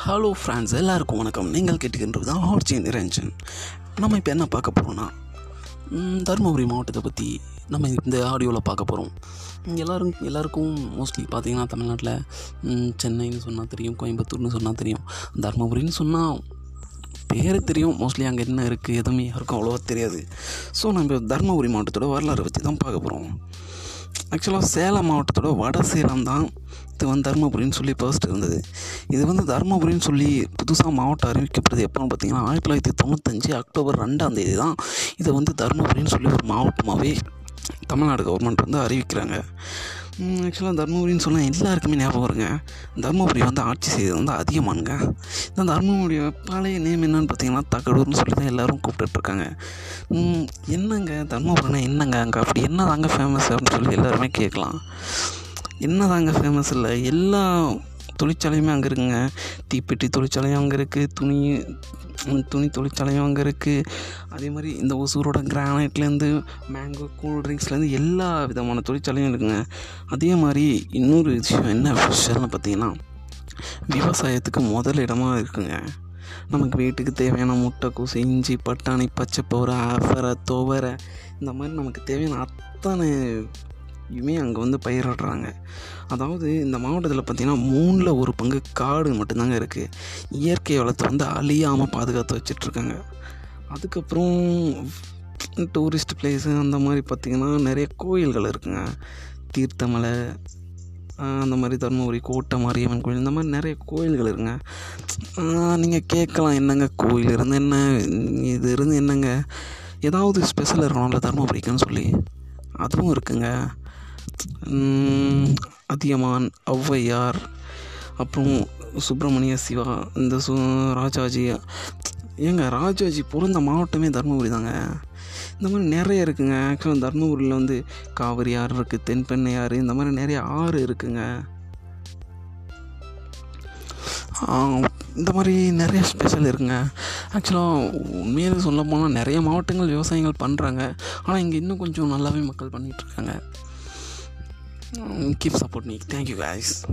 Hello friends எல்லாருக்கும் வணக்கம். நீங்கள் கேட்டுக்கின்றது தான் ஆர்ஜி நிரஞ்சன். நம்ம இப்போ என்ன பார்க்க போகிறோம்னா தருமபுரி மாவட்டத்தை பற்றி நம்ம இந்த ஆடியோவில் பார்க்க போகிறோம் எல்லோரும் எல்லாருக்கும் மோஸ்ட்லி பார்த்தீங்கன்னா தமிழ்நாட்டில் சென்னைன்னு சொன்னால் தெரியும் கோயம்புத்தூர்னு சொன்னால் தெரியும். தருமபுரின்னு சொன்னால் பேர் தெரியும். மோஸ்ட்லி அங்கே என்ன இருக்குது எதுவுமே யாருக்கும் அவ்வளோவா தெரியாது. ஸோ நம்ம தருமபுரி மாவட்டத்தோட வரலாறு பற்றி தான் பார்க்க போகிறோம் ஆக்சுவலாக சேலம் மாவட்டத்தோட வட சேலம் தான் இது வந்து தருமபுரின்னு சொல்லி ஃபர்ஸ்ட் இருந்தது. இது வந்து தருமபுரின்னு சொல்லி புதுசாக மாவட்டம் அறிவிக்கப்படுது. எப்போன்னு பார்த்தீங்கன்னா ஆயிரத்தி தொள்ளாயிரத்தி தொண்ணூத்தஞ்சு அக்டோபர் ரெண்டாம் தேதி தான் இதை வந்து தருமபுரின்னு சொல்லி ஒரு மாவட்டமாகவே தமிழ்நாடு கவர்மெண்ட் வந்து அறிவிக்கிறாங்க. ஆக்சுவலாக தர்மபுரின்னு சொன்னால் எல்லாருக்குமே ஞாபகம் வருங்க. தருமபுரி வந்து ஆட்சி செய்தது வந்து அதிகமானுங்க இந்த தர்மபுரிய பழைய நேம் என்னன்னு பார்த்தீங்கன்னா தகடூர்னு சொல்லி தான் எல்லோரும் கூப்பிட்டுட்ருக்காங்க என்னங்க? தர்மபுரினா என்னங்க அங்கே? அப்படி என்ன தாங்க ஃபேமஸ் அப்படின்னு சொல்லி எல்லாருமே கேட்கலாம். என்ன தாங்க ஃபேமஸ் இல்லை? எல்லா தொழிற்சாலையுமே அங்கே இருக்குங்க. தீப்பெட்டி தொழிற்சாலையும் அங்கே இருக்குது துணி துணி தொழிற்சாலையும் அங்கே இருக்குது அதே மாதிரி இந்த ஒசூரோட கிரானைட்லேருந்து மேங்கோ கூல் ட்ரிங்க்ஸ்லேருந்து எல்லா விதமான தொழிற்சாலையும் இருக்குங்க. அதே மாதிரி இன்னொரு விஷயம் என்ன விஷயம்னு பார்த்தீங்கன்னா விவசாயத்துக்கு முதல் இடமாக இருக்குங்க. நமக்கு வீட்டுக்கு தேவையான முட்டைக்கூசு இஞ்சி பட்டாணி பச்சைப்பவுரை ஆஃபரை துவரை இந்த மாதிரி நமக்கு தேவையான அத்தனை இதுவுமே அங்கே வந்து பயிரிடுறாங்க. அதாவது இந்த மாவட்டத்தில் பார்த்திங்கன்னா மூணில் ஒரு பங்கு காடு மட்டும்தாங்க இருக்குது இயற்கை வளத்தை வந்து அழியாமல் பாதுகாத்து வச்சிட்ருக்காங்க. அதுக்கப்புறம் டூரிஸ்ட் பிளேஸு அந்த மாதிரி பார்த்திங்கன்னா நிறைய கோயில்கள் இருக்குங்க. தீர்த்தமலை அந்த மாதிரி தருமபுரி கோட்டை மாரியம்மன் கோயில் இந்த மாதிரி நிறைய கோயில்கள் இருக்குங்க. நீங்கள் கேட்கலாம் என்னங்க கோயில்? இருந்து என்ன இது இருந்து என்னங்க? ஏதாவது ஸ்பெஷல் இருக்கணும்ல தருமபுரிக்குன்னு சொல்லி. அதுவும் இருக்குங்க. அதியமான் ஔவையார் அப்புறம் சுப்பிரமணிய சிவா இந்த சு ராஜாஜி. ஏங்க ராஜாஜி பிறந்த மாவட்டமே தருமபுரி தாங்க. இந்த மாதிரி நிறைய இருக்குங்க. ஆக்சுவலாக தருமபுரியில் வந்து காவிரி ஆறு இருக்குது தென்பெண்ணை ஆறு இந்த மாதிரி நிறைய ஆறு இருக்குங்க. இந்த மாதிரி நிறைய ஸ்பெஷல் இருக்குங்க. ஆக்சுவலாக உண்மையிலே சொல்ல போனால் நிறைய மாவட்டங்கள் விவசாயங்கள் பண்ணுறாங்க ஆனால் இங்கே இன்னும் கொஞ்சம் நல்லாவே மக்கள் பண்ணிகிட்ருக்காங்க keep supporting me. Thank you guys.